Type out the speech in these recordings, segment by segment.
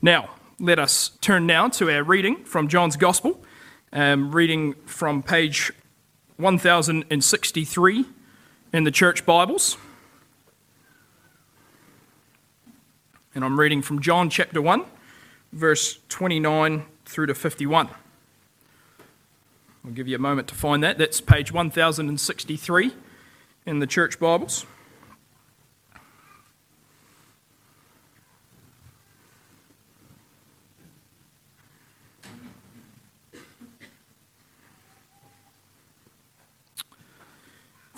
Now, let us turn now to our reading from John's Gospel, um, reading from page 1063 in the Church Bibles. And I'm reading from John chapter 1, verse 29 through to 51. I'll give you a moment to find that. That's page 1063 in the Church Bibles.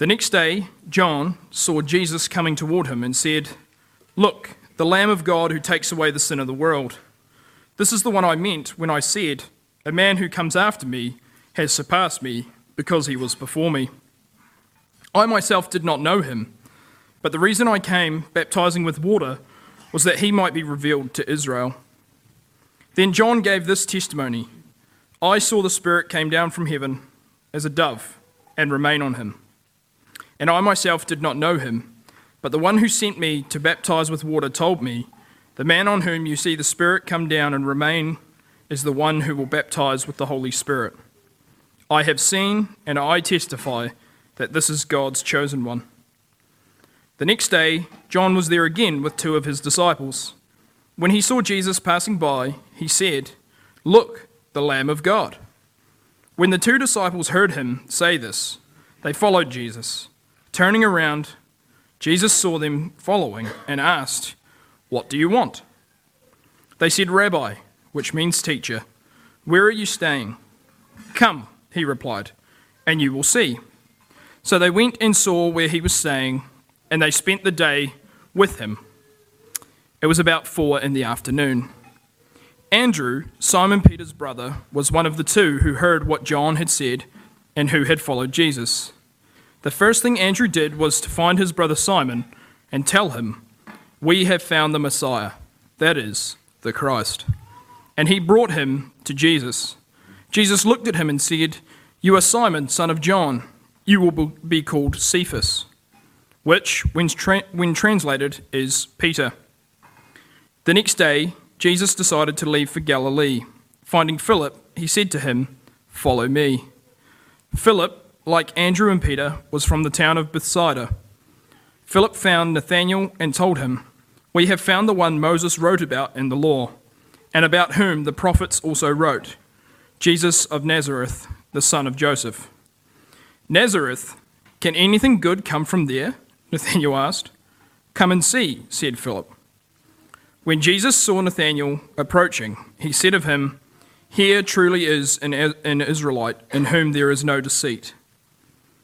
The next day, John saw Jesus coming toward him and said, Look, the Lamb of God who takes away the sin of the world. This is the one I meant when I said, A man who comes after me has surpassed me because he was before me. I myself did not know him, but the reason I came baptizing with water was that he might be revealed to Israel. Then John gave this testimony I saw the Spirit came down from heaven as a dove and remain on him. And I myself did not know him, but the one who sent me to baptize with water told me, The man on whom you see the Spirit come down and remain is the one who will baptize with the Holy Spirit. I have seen and I testify that this is God's chosen one. The next day, John was there again with two of his disciples. When he saw Jesus passing by, he said, Look, the Lamb of God. When the two disciples heard him say this, they followed Jesus. Turning around, Jesus saw them following and asked, What do you want? They said, Rabbi, which means teacher, where are you staying? Come, he replied, and you will see. So they went and saw where he was staying, and they spent the day with him. It was about four in the afternoon. Andrew, Simon Peter's brother, was one of the two who heard what John had said and who had followed Jesus. The first thing Andrew did was to find his brother Simon and tell him, We have found the Messiah, that is, the Christ. And he brought him to Jesus. Jesus looked at him and said, You are Simon, son of John. You will be called Cephas, which, when, tra- when translated, is Peter. The next day, Jesus decided to leave for Galilee. Finding Philip, he said to him, Follow me. Philip like Andrew and Peter, was from the town of Bethsaida. Philip found Nathanael and told him, We have found the one Moses wrote about in the law, and about whom the prophets also wrote, Jesus of Nazareth, the son of Joseph. Nazareth, can anything good come from there? Nathanael asked. Come and see, said Philip. When Jesus saw Nathanael approaching, he said of him, Here truly is an, an Israelite in whom there is no deceit.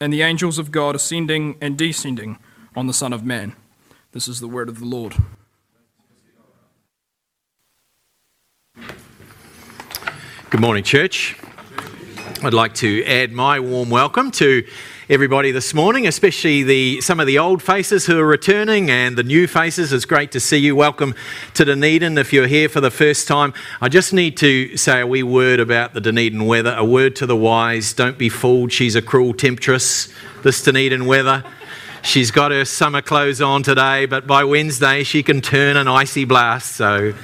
and the angels of God ascending and descending on the Son of Man. This is the word of the Lord. Good morning, church. I'd like to add my warm welcome to everybody this morning, especially the, some of the old faces who are returning and the new faces. It's great to see you. Welcome to Dunedin. If you're here for the first time, I just need to say a wee word about the Dunedin weather. A word to the wise don't be fooled. She's a cruel temptress, this Dunedin weather. She's got her summer clothes on today, but by Wednesday she can turn an icy blast. So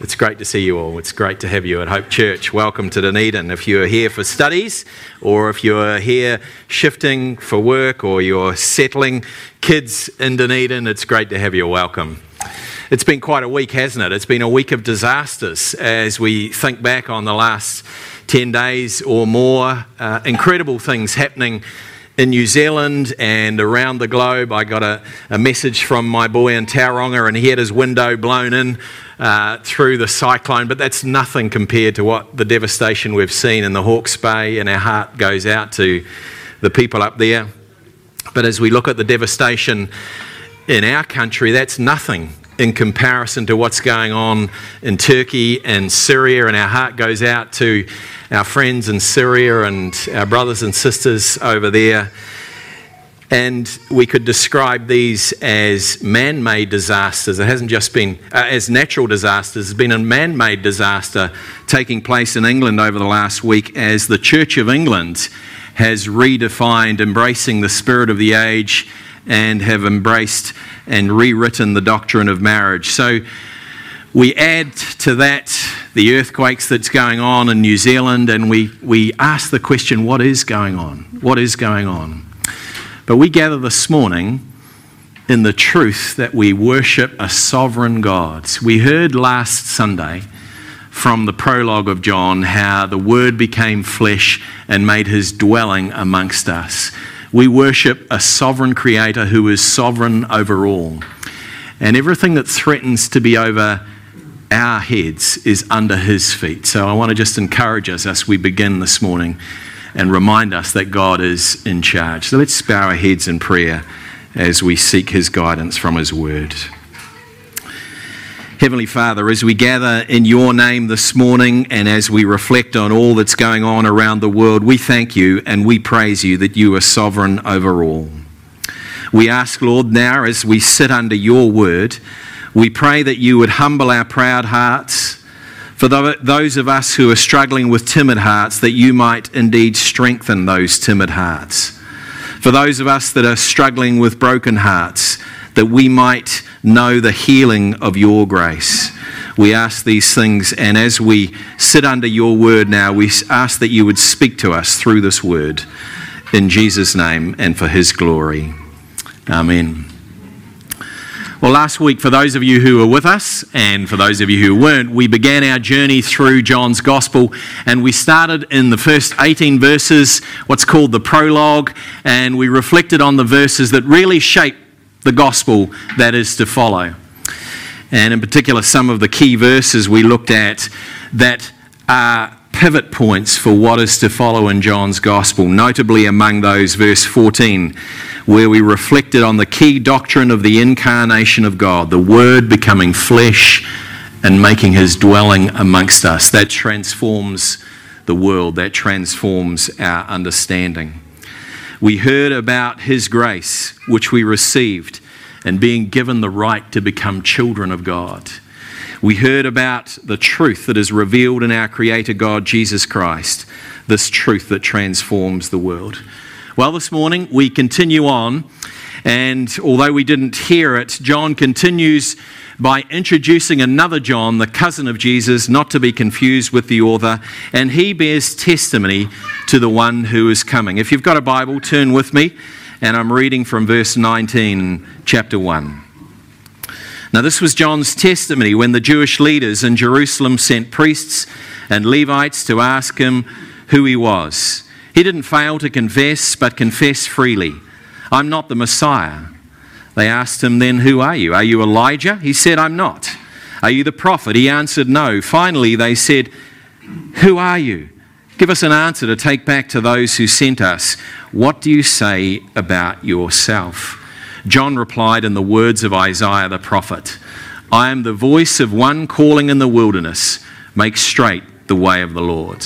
it's great to see you all. It's great to have you at Hope Church. Welcome to Dunedin. If you're here for studies, or if you're here shifting for work, or you're settling kids in Dunedin, it's great to have you. Welcome. It's been quite a week, hasn't it? It's been a week of disasters as we think back on the last 10 days or more. Uh, incredible things happening in New Zealand and around the globe. I got a, a message from my boy in Tauranga, and he had his window blown in uh, through the cyclone, but that's nothing compared to what the devastation we've seen in the Hawke's Bay, and our heart goes out to the people up there. But as we look at the devastation in our country, that's nothing in comparison to what's going on in Turkey and Syria, and our heart goes out to our friends in Syria and our brothers and sisters over there. And we could describe these as man made disasters. It hasn't just been uh, as natural disasters, there's been a man made disaster taking place in England over the last week as the Church of England has redefined embracing the spirit of the age and have embraced and rewritten the doctrine of marriage. So we add to that the earthquakes that's going on in New Zealand, and we, we ask the question what is going on? What is going on? But we gather this morning in the truth that we worship a sovereign God. We heard last Sunday from the prologue of John how the Word became flesh and made his dwelling amongst us. We worship a sovereign Creator who is sovereign over all. And everything that threatens to be over our heads is under his feet. So I want to just encourage us as we begin this morning and remind us that God is in charge. So let's bow our heads in prayer as we seek His guidance from His Word. Heavenly Father, as we gather in your name this morning and as we reflect on all that's going on around the world, we thank you and we praise you that you are sovereign over all. We ask, Lord, now as we sit under your word, we pray that you would humble our proud hearts for those of us who are struggling with timid hearts, that you might indeed strengthen those timid hearts. For those of us that are struggling with broken hearts, that we might know the healing of your grace. We ask these things, and as we sit under your word now, we ask that you would speak to us through this word. In Jesus' name and for his glory. Amen. Well, last week, for those of you who were with us and for those of you who weren't, we began our journey through John's Gospel and we started in the first 18 verses, what's called the prologue, and we reflected on the verses that really shape the Gospel that is to follow. And in particular, some of the key verses we looked at that are pivot points for what is to follow in John's Gospel, notably among those, verse 14 where we reflected on the key doctrine of the incarnation of God, the Word becoming flesh and making his dwelling amongst us. That transforms the world, that transforms our understanding. We heard about his grace, which we received, and being given the right to become children of God. We heard about the truth that is revealed in our Creator God, Jesus Christ, this truth that transforms the world. Well, this morning we continue on, and although we didn't hear it, John continues by introducing another John, the cousin of Jesus, not to be confused with the author, and he bears testimony to the one who is coming. If you've got a Bible, turn with me, and I'm reading from verse 19, chapter 1. Now, this was John's testimony when the Jewish leaders in Jerusalem sent priests and Levites to ask him who he was. He didn't fail to confess, but confess freely. I'm not the Messiah. They asked him, Then who are you? Are you Elijah? He said, I'm not. Are you the prophet? He answered, No. Finally, they said, Who are you? Give us an answer to take back to those who sent us. What do you say about yourself? John replied in the words of Isaiah the prophet I am the voice of one calling in the wilderness, make straight the way of the Lord.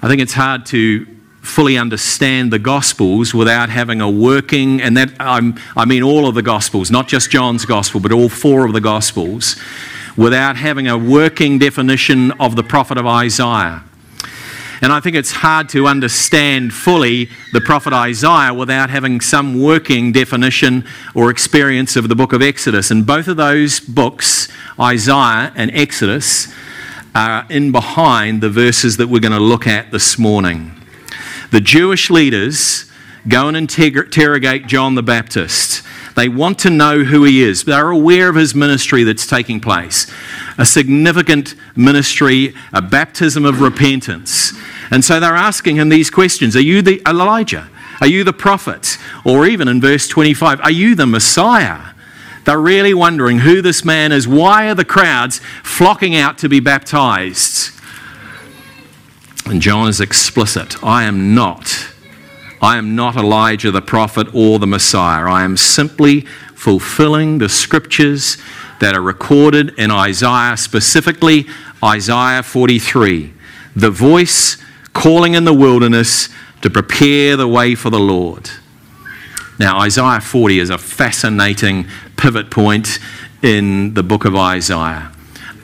I think it's hard to fully understand the Gospels without having a working, and that I'm, I mean all of the Gospels, not just John's Gospel, but all four of the Gospels, without having a working definition of the prophet of Isaiah. And I think it's hard to understand fully the prophet Isaiah without having some working definition or experience of the book of Exodus. And both of those books, Isaiah and Exodus, are in behind the verses that we're going to look at this morning. The Jewish leaders go and interrogate John the Baptist. They want to know who he is. They're aware of his ministry that's taking place a significant ministry, a baptism of repentance. And so they're asking him these questions Are you the Elijah? Are you the prophet? Or even in verse 25, Are you the Messiah? They're really wondering who this man is. Why are the crowds flocking out to be baptized? And John is explicit I am not. I am not Elijah the prophet or the Messiah. I am simply fulfilling the scriptures that are recorded in Isaiah, specifically Isaiah 43. The voice calling in the wilderness to prepare the way for the Lord. Now, Isaiah 40 is a fascinating pivot point in the book of Isaiah.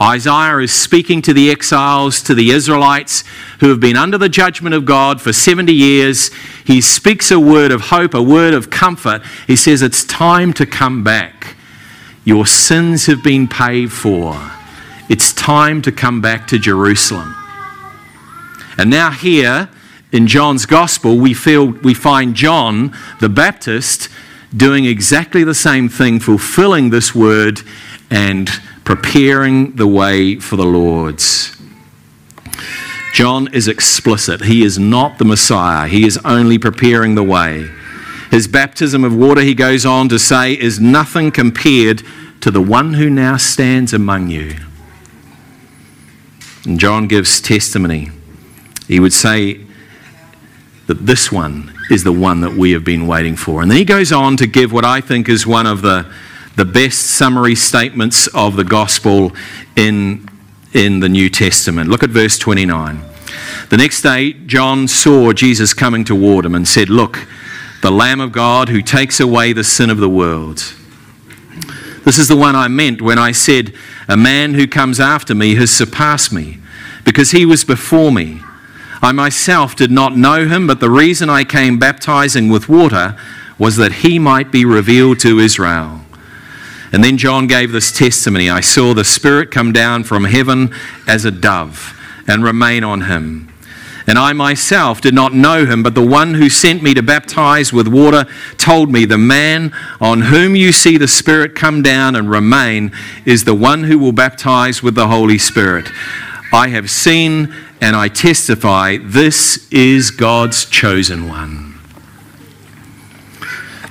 Isaiah is speaking to the exiles, to the Israelites who have been under the judgment of God for 70 years. He speaks a word of hope, a word of comfort. He says, It's time to come back. Your sins have been paid for. It's time to come back to Jerusalem. And now, here in John's Gospel, we, feel, we find John the Baptist doing exactly the same thing, fulfilling this word and preparing the way for the Lord's. John is explicit. He is not the Messiah, he is only preparing the way. His baptism of water, he goes on to say, is nothing compared to the one who now stands among you. And John gives testimony. He would say that this one is the one that we have been waiting for. And then he goes on to give what I think is one of the the best summary statements of the gospel in, in the New Testament. Look at verse 29. The next day, John saw Jesus coming toward him and said, Look, the Lamb of God who takes away the sin of the world. This is the one I meant when I said, A man who comes after me has surpassed me, because he was before me. I myself did not know him, but the reason I came baptizing with water was that he might be revealed to Israel. And then John gave this testimony I saw the Spirit come down from heaven as a dove and remain on him. And I myself did not know him, but the one who sent me to baptize with water told me, The man on whom you see the Spirit come down and remain is the one who will baptize with the Holy Spirit. I have seen and I testify this is God's chosen one.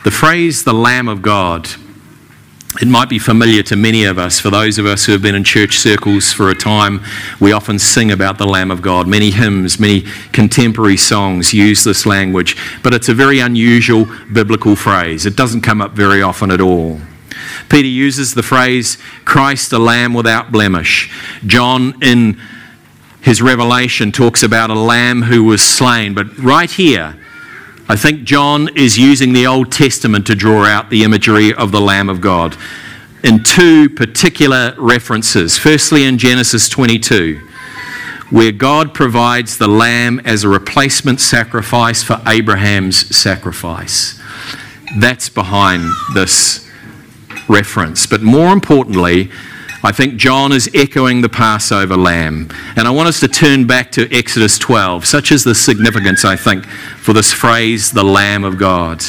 The phrase, the Lamb of God, it might be familiar to many of us. For those of us who have been in church circles for a time, we often sing about the Lamb of God. Many hymns, many contemporary songs use this language, but it's a very unusual biblical phrase. It doesn't come up very often at all. Peter uses the phrase, Christ, a lamb without blemish. John, in his revelation, talks about a lamb who was slain. But right here, I think John is using the Old Testament to draw out the imagery of the Lamb of God in two particular references. Firstly, in Genesis 22, where God provides the lamb as a replacement sacrifice for Abraham's sacrifice. That's behind this reference. But more importantly, I think John is echoing the Passover lamb. And I want us to turn back to Exodus 12. Such is the significance, I think, for this phrase, the Lamb of God.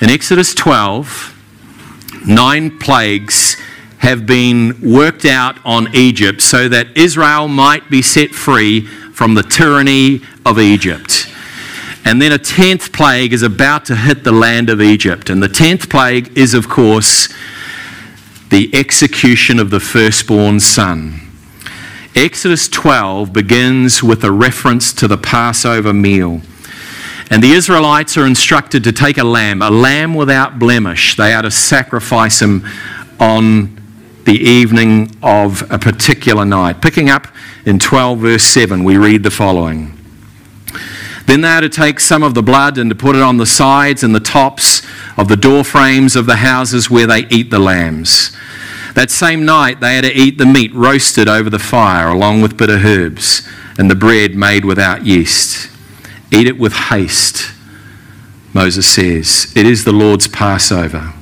In Exodus 12, nine plagues have been worked out on Egypt so that Israel might be set free from the tyranny of Egypt. And then a tenth plague is about to hit the land of Egypt. And the tenth plague is, of course, the execution of the firstborn son. Exodus 12 begins with a reference to the Passover meal. And the Israelites are instructed to take a lamb, a lamb without blemish. They are to sacrifice him on the evening of a particular night. Picking up in 12, verse 7, we read the following. Then they to take some of the blood and to put it on the sides and the tops of the door frames of the houses where they eat the lambs. That same night, they had to eat the meat roasted over the fire, along with bitter herbs, and the bread made without yeast. Eat it with haste, Moses says. It is the Lord's Passover.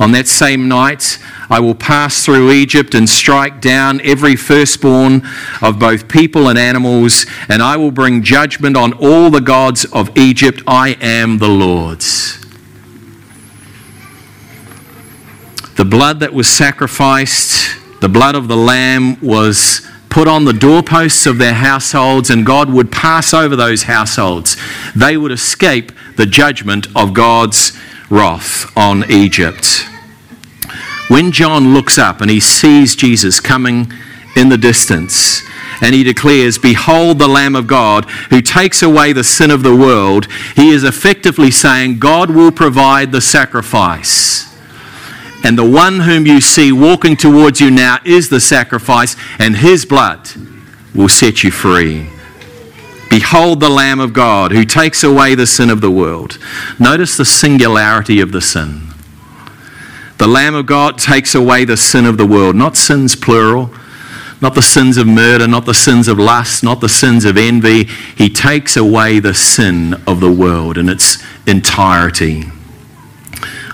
On that same night, I will pass through Egypt and strike down every firstborn of both people and animals, and I will bring judgment on all the gods of Egypt. I am the Lord's. The blood that was sacrificed, the blood of the lamb, was put on the doorposts of their households, and God would pass over those households. They would escape the judgment of God's wrath on Egypt. When John looks up and he sees Jesus coming in the distance, and he declares, Behold the Lamb of God who takes away the sin of the world, he is effectively saying, God will provide the sacrifice. And the one whom you see walking towards you now is the sacrifice, and his blood will set you free. Behold the Lamb of God who takes away the sin of the world. Notice the singularity of the sin. The Lamb of God takes away the sin of the world, not sins plural, not the sins of murder, not the sins of lust, not the sins of envy. He takes away the sin of the world in its entirety.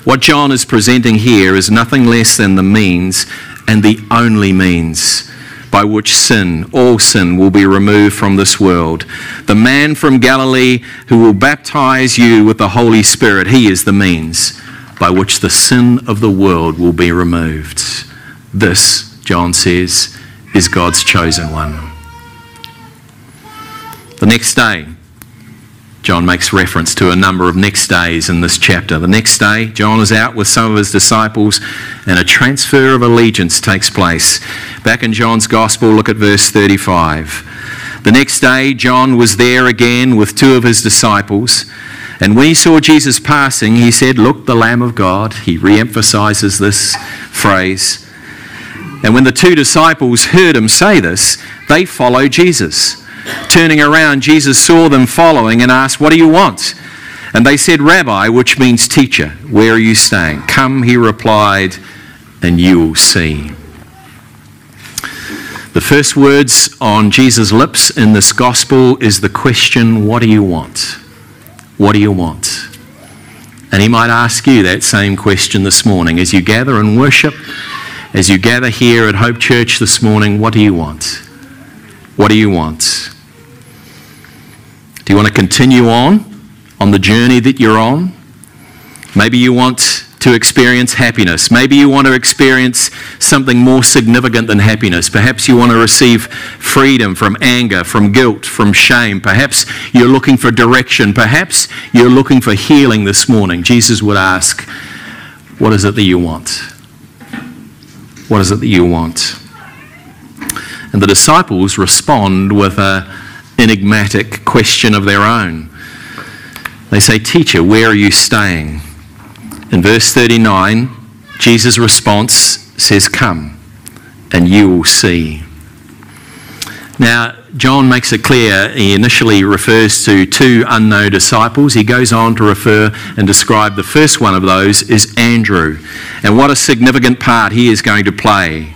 What John is presenting here is nothing less than the means and the only means by which sin, all sin, will be removed from this world. The man from Galilee who will baptize you with the Holy Spirit, he is the means by which the sin of the world will be removed. This, John says, is God's chosen one. The next day, John makes reference to a number of next days in this chapter. The next day, John is out with some of his disciples, and a transfer of allegiance takes place. Back in John's Gospel, look at verse 35. The next day, John was there again with two of his disciples. And when he saw Jesus passing, he said, Look, the Lamb of God. He re emphasizes this phrase. And when the two disciples heard him say this, they followed Jesus. Turning around, Jesus saw them following and asked, What do you want? And they said, Rabbi, which means teacher, where are you staying? Come, he replied, and you will see. The first words on Jesus' lips in this gospel is the question, What do you want? What do you want? And he might ask you that same question this morning as you gather and worship, as you gather here at Hope Church this morning, what do you want? What do you want? Do you want to continue on on the journey that you're on? Maybe you want to experience happiness. Maybe you want to experience something more significant than happiness. Perhaps you want to receive freedom from anger, from guilt, from shame. Perhaps you're looking for direction. Perhaps you're looking for healing this morning. Jesus would ask, What is it that you want? What is it that you want? And the disciples respond with an enigmatic question of their own. They say, Teacher, where are you staying? In verse 39, Jesus' response says, Come, and you will see. Now, John makes it clear, he initially refers to two unknown disciples. He goes on to refer and describe the first one of those is Andrew, and what a significant part he is going to play.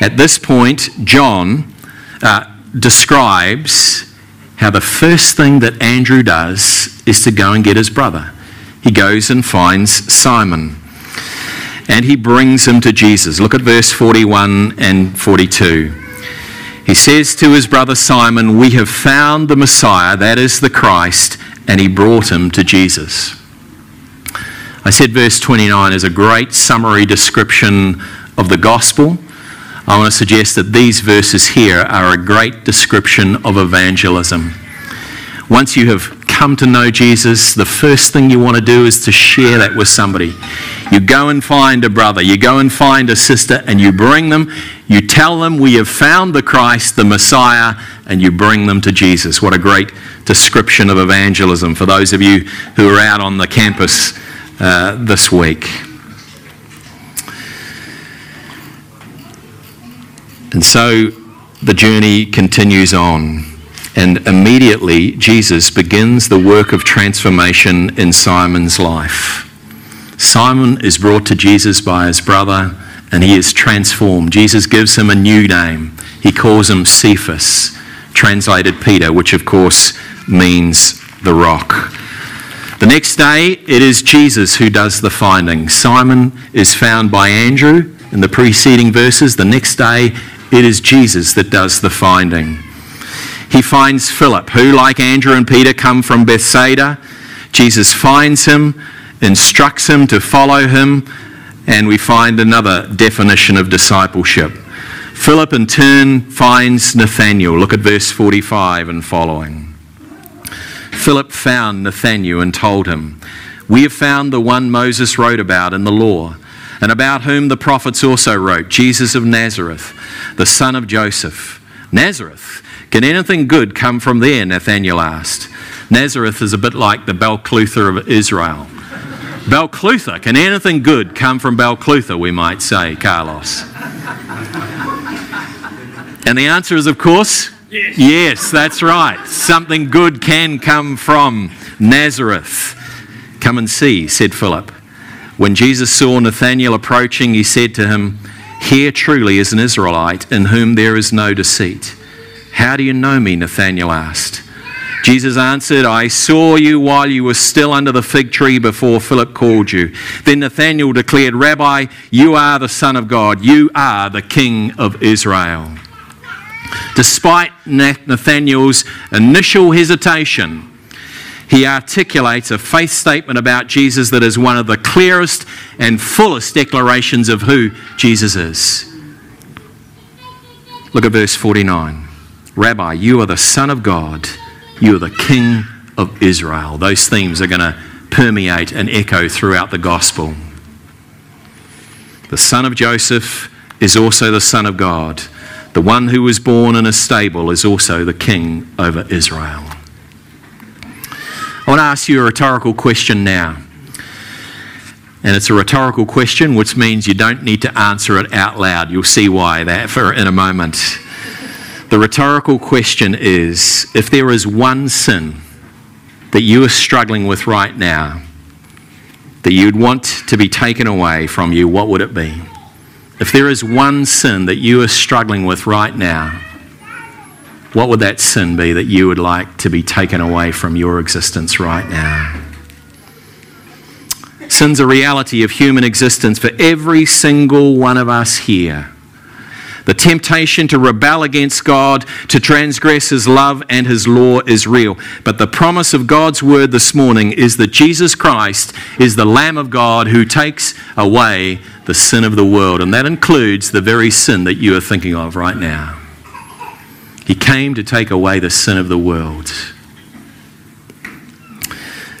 At this point, John uh, describes how the first thing that Andrew does is to go and get his brother. He goes and finds Simon and he brings him to Jesus. Look at verse 41 and 42. He says to his brother Simon, We have found the Messiah, that is the Christ, and he brought him to Jesus. I said verse 29 is a great summary description of the gospel. I want to suggest that these verses here are a great description of evangelism. Once you have come to know Jesus, the first thing you want to do is to share that with somebody. You go and find a brother, you go and find a sister, and you bring them, you tell them, We have found the Christ, the Messiah, and you bring them to Jesus. What a great description of evangelism for those of you who are out on the campus uh, this week. And so the journey continues on. And immediately, Jesus begins the work of transformation in Simon's life. Simon is brought to Jesus by his brother, and he is transformed. Jesus gives him a new name. He calls him Cephas, translated Peter, which of course means the rock. The next day, it is Jesus who does the finding. Simon is found by Andrew in the preceding verses. The next day, it is Jesus that does the finding. He finds Philip, who, like Andrew and Peter, come from Bethsaida. Jesus finds him, instructs him to follow him, and we find another definition of discipleship. Philip, in turn, finds Nathanael. Look at verse 45 and following. Philip found Nathanael and told him, We have found the one Moses wrote about in the law, and about whom the prophets also wrote, Jesus of Nazareth, the son of Joseph. Nazareth can anything good come from there? Nathanael asked. Nazareth is a bit like the Balclutha of Israel. Balclutha. Can anything good come from Balclutha, we might say, Carlos? and the answer is, of course, Yes. yes, that's right. Something good can come from Nazareth. Come and see, said Philip. When Jesus saw Nathanael approaching, he said to him, Here truly is an Israelite in whom there is no deceit. How do you know me? Nathanael asked. Jesus answered, I saw you while you were still under the fig tree before Philip called you. Then Nathanael declared, Rabbi, you are the Son of God. You are the King of Israel. Despite Nathanael's initial hesitation, he articulates a faith statement about Jesus that is one of the clearest and fullest declarations of who Jesus is. Look at verse 49. Rabbi, you are the Son of God, you are the King of Israel. Those themes are going to permeate and echo throughout the gospel. The son of Joseph is also the Son of God. The one who was born in a stable is also the King over Israel. I want to ask you a rhetorical question now. And it's a rhetorical question, which means you don't need to answer it out loud. You'll see why that for in a moment. The rhetorical question is if there is one sin that you are struggling with right now that you'd want to be taken away from you, what would it be? If there is one sin that you are struggling with right now, what would that sin be that you would like to be taken away from your existence right now? Sin's a reality of human existence for every single one of us here. The temptation to rebel against God, to transgress His love and His law is real. But the promise of God's word this morning is that Jesus Christ is the Lamb of God who takes away the sin of the world. And that includes the very sin that you are thinking of right now. He came to take away the sin of the world.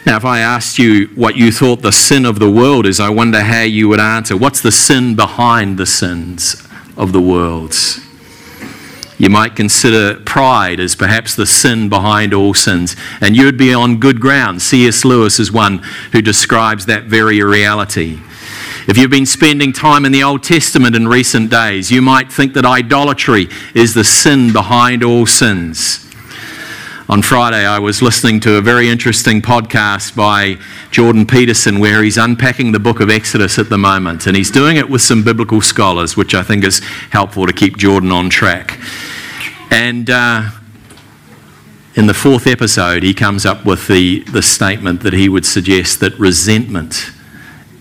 Now, if I asked you what you thought the sin of the world is, I wonder how you would answer. What's the sin behind the sins of the world? You might consider pride as perhaps the sin behind all sins, and you'd be on good ground. C.S. Lewis is one who describes that very reality. If you've been spending time in the Old Testament in recent days, you might think that idolatry is the sin behind all sins. On Friday, I was listening to a very interesting podcast by Jordan Peterson where he's unpacking the book of Exodus at the moment. And he's doing it with some biblical scholars, which I think is helpful to keep Jordan on track. And uh, in the fourth episode, he comes up with the, the statement that he would suggest that resentment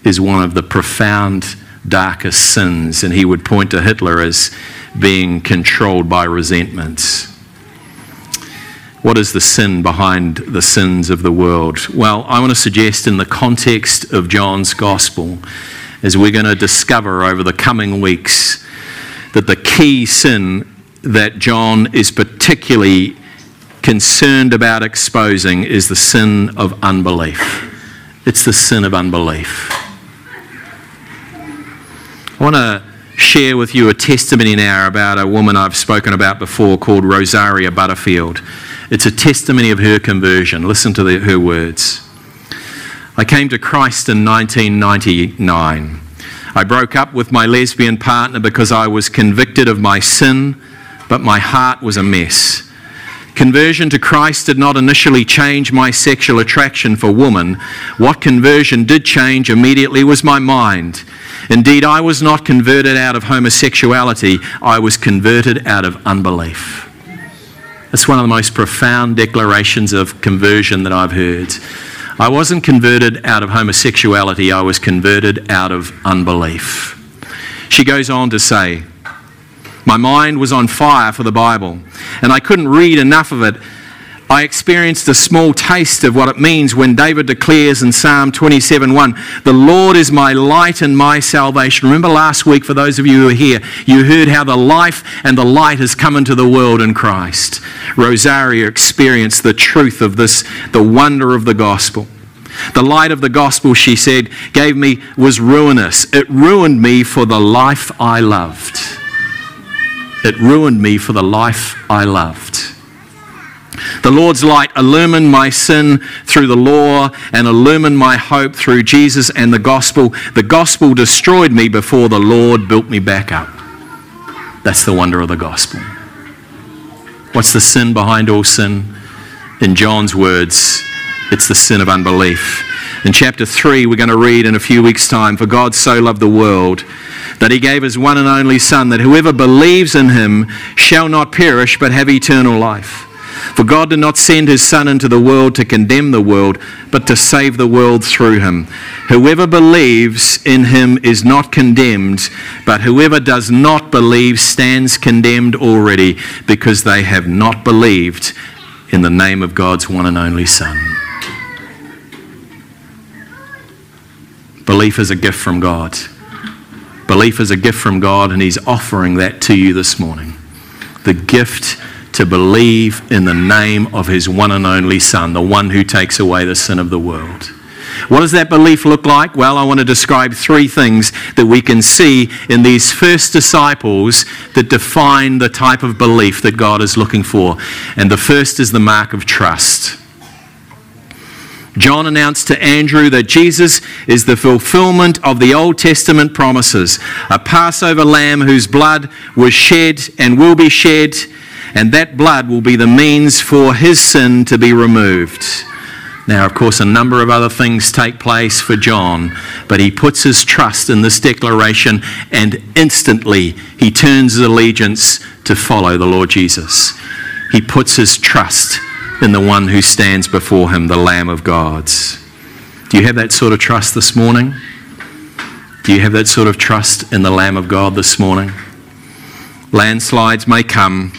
is one of the profound, darkest sins. And he would point to Hitler as being controlled by resentments. What is the sin behind the sins of the world? Well, I want to suggest, in the context of John's gospel, as we're going to discover over the coming weeks, that the key sin that John is particularly concerned about exposing is the sin of unbelief. It's the sin of unbelief. I want to share with you a testimony now about a woman I've spoken about before called Rosaria Butterfield. It's a testimony of her conversion. Listen to the, her words. I came to Christ in 1999. I broke up with my lesbian partner because I was convicted of my sin, but my heart was a mess. Conversion to Christ did not initially change my sexual attraction for women. What conversion did change immediately was my mind. Indeed, I was not converted out of homosexuality, I was converted out of unbelief. It's one of the most profound declarations of conversion that I've heard. I wasn't converted out of homosexuality, I was converted out of unbelief. She goes on to say, My mind was on fire for the Bible, and I couldn't read enough of it. I experienced a small taste of what it means when David declares in Psalm 27:1, "The Lord is my light and my salvation." Remember last week for those of you who are here, you heard how the life and the light has come into the world in Christ. Rosaria experienced the truth of this, the wonder of the gospel. The light of the gospel, she said, gave me was ruinous. It ruined me for the life I loved. It ruined me for the life I loved. The Lord's light illumined my sin through the law and illumined my hope through Jesus and the gospel. The gospel destroyed me before the Lord built me back up. That's the wonder of the gospel. What's the sin behind all sin? In John's words, it's the sin of unbelief. In chapter 3, we're going to read in a few weeks' time For God so loved the world that he gave his one and only Son, that whoever believes in him shall not perish but have eternal life. For God did not send his Son into the world to condemn the world, but to save the world through him. Whoever believes in him is not condemned, but whoever does not believe stands condemned already, because they have not believed in the name of God's one and only Son. Belief is a gift from God. Belief is a gift from God, and He's offering that to you this morning. The gift to believe in the name of His one and only Son, the one who takes away the sin of the world. What does that belief look like? Well, I want to describe three things that we can see in these first disciples that define the type of belief that God is looking for. And the first is the mark of trust. John announced to Andrew that Jesus is the fulfillment of the Old Testament promises, a Passover lamb whose blood was shed and will be shed, and that blood will be the means for his sin to be removed. Now, of course, a number of other things take place for John, but he puts his trust in this declaration and instantly he turns his allegiance to follow the Lord Jesus. He puts his trust in the one who stands before him, the Lamb of God. Do you have that sort of trust this morning? Do you have that sort of trust in the Lamb of God this morning? Landslides may come,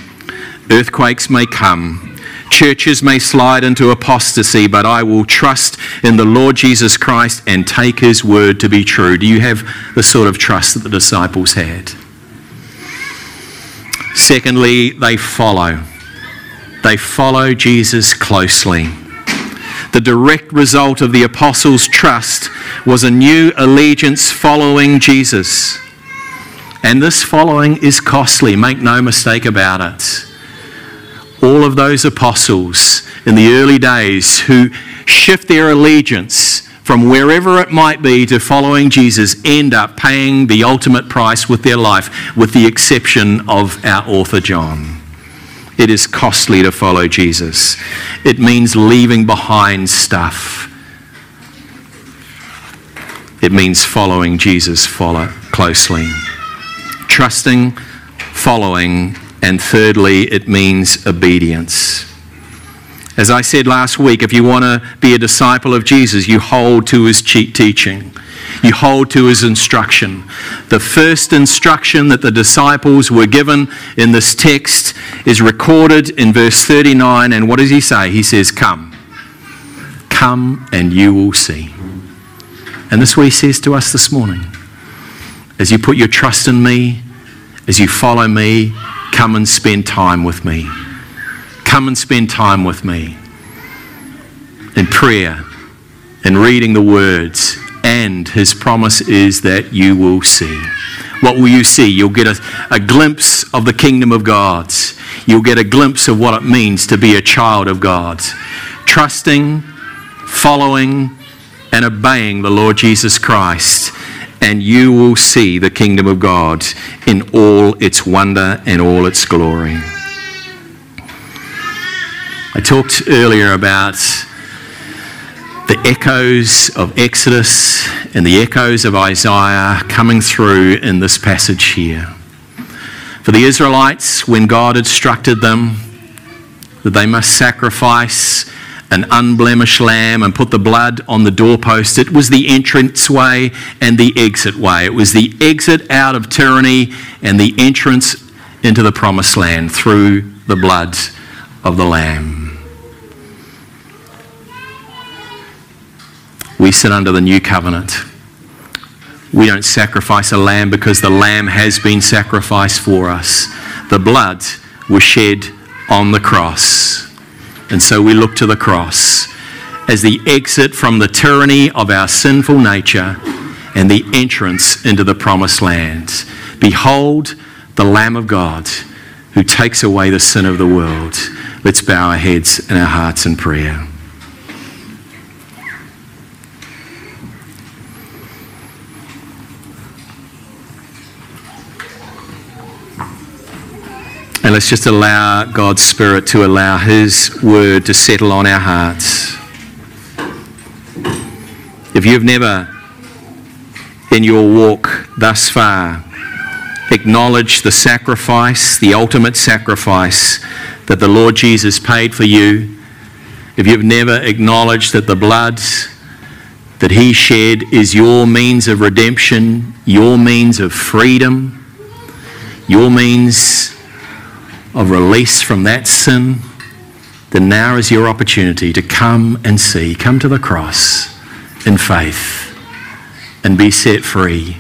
earthquakes may come, Churches may slide into apostasy, but I will trust in the Lord Jesus Christ and take his word to be true. Do you have the sort of trust that the disciples had? Secondly, they follow. They follow Jesus closely. The direct result of the apostles' trust was a new allegiance following Jesus. And this following is costly, make no mistake about it all of those apostles in the early days who shift their allegiance from wherever it might be to following Jesus end up paying the ultimate price with their life, with the exception of our author John. It is costly to follow Jesus. It means leaving behind stuff. It means following Jesus follow closely. Trusting, following, and thirdly, it means obedience. As I said last week, if you want to be a disciple of Jesus, you hold to his teaching. You hold to his instruction. The first instruction that the disciples were given in this text is recorded in verse 39. And what does he say? He says, Come. Come and you will see. And this is what he says to us this morning. As you put your trust in me, as you follow me, Come and spend time with me. Come and spend time with me in prayer and reading the words. And his promise is that you will see. What will you see? You'll get a, a glimpse of the kingdom of God. You'll get a glimpse of what it means to be a child of God. Trusting, following, and obeying the Lord Jesus Christ and you will see the kingdom of God in all its wonder and all its glory. I talked earlier about the echoes of Exodus and the echoes of Isaiah coming through in this passage here. For the Israelites, when God instructed them that they must sacrifice an unblemished lamb and put the blood on the doorpost. It was the entrance way and the exit way. It was the exit out of tyranny and the entrance into the promised land through the blood of the lamb. We sit under the new covenant. We don't sacrifice a lamb because the lamb has been sacrificed for us. The blood was shed on the cross. And so we look to the cross as the exit from the tyranny of our sinful nature and the entrance into the promised land. Behold the Lamb of God who takes away the sin of the world. Let's bow our heads and our hearts in prayer. And let's just allow God's Spirit to allow His word to settle on our hearts. If you've never, in your walk thus far, acknowledged the sacrifice, the ultimate sacrifice that the Lord Jesus paid for you, if you've never acknowledged that the blood that He shed is your means of redemption, your means of freedom, your means of release from that sin, then now is your opportunity to come and see, come to the cross in faith and be set free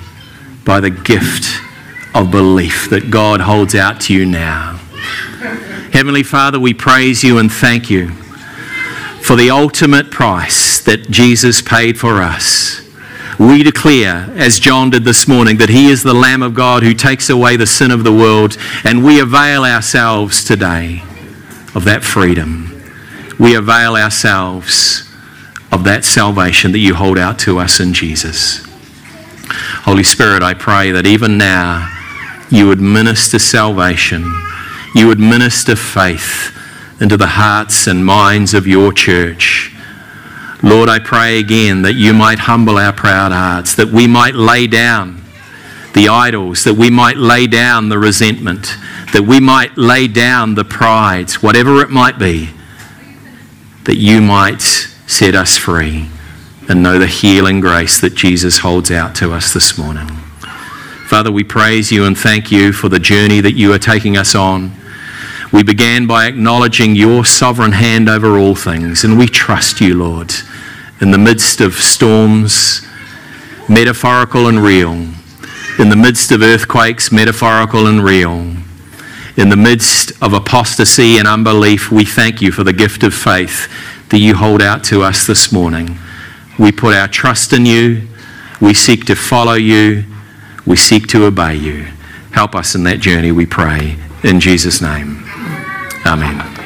by the gift of belief that God holds out to you now. Heavenly Father, we praise you and thank you for the ultimate price that Jesus paid for us. We declare, as John did this morning, that He is the Lamb of God who takes away the sin of the world, and we avail ourselves today of that freedom. We avail ourselves of that salvation that you hold out to us in Jesus. Holy Spirit, I pray that even now you would minister salvation, you would minister faith into the hearts and minds of your church. Lord, I pray again that you might humble our proud hearts, that we might lay down the idols, that we might lay down the resentment, that we might lay down the pride, whatever it might be, that you might set us free and know the healing grace that Jesus holds out to us this morning. Father, we praise you and thank you for the journey that you are taking us on. We began by acknowledging your sovereign hand over all things, and we trust you, Lord, in the midst of storms, metaphorical and real, in the midst of earthquakes, metaphorical and real, in the midst of apostasy and unbelief. We thank you for the gift of faith that you hold out to us this morning. We put our trust in you, we seek to follow you, we seek to obey you. Help us in that journey, we pray. In Jesus' name. Amen.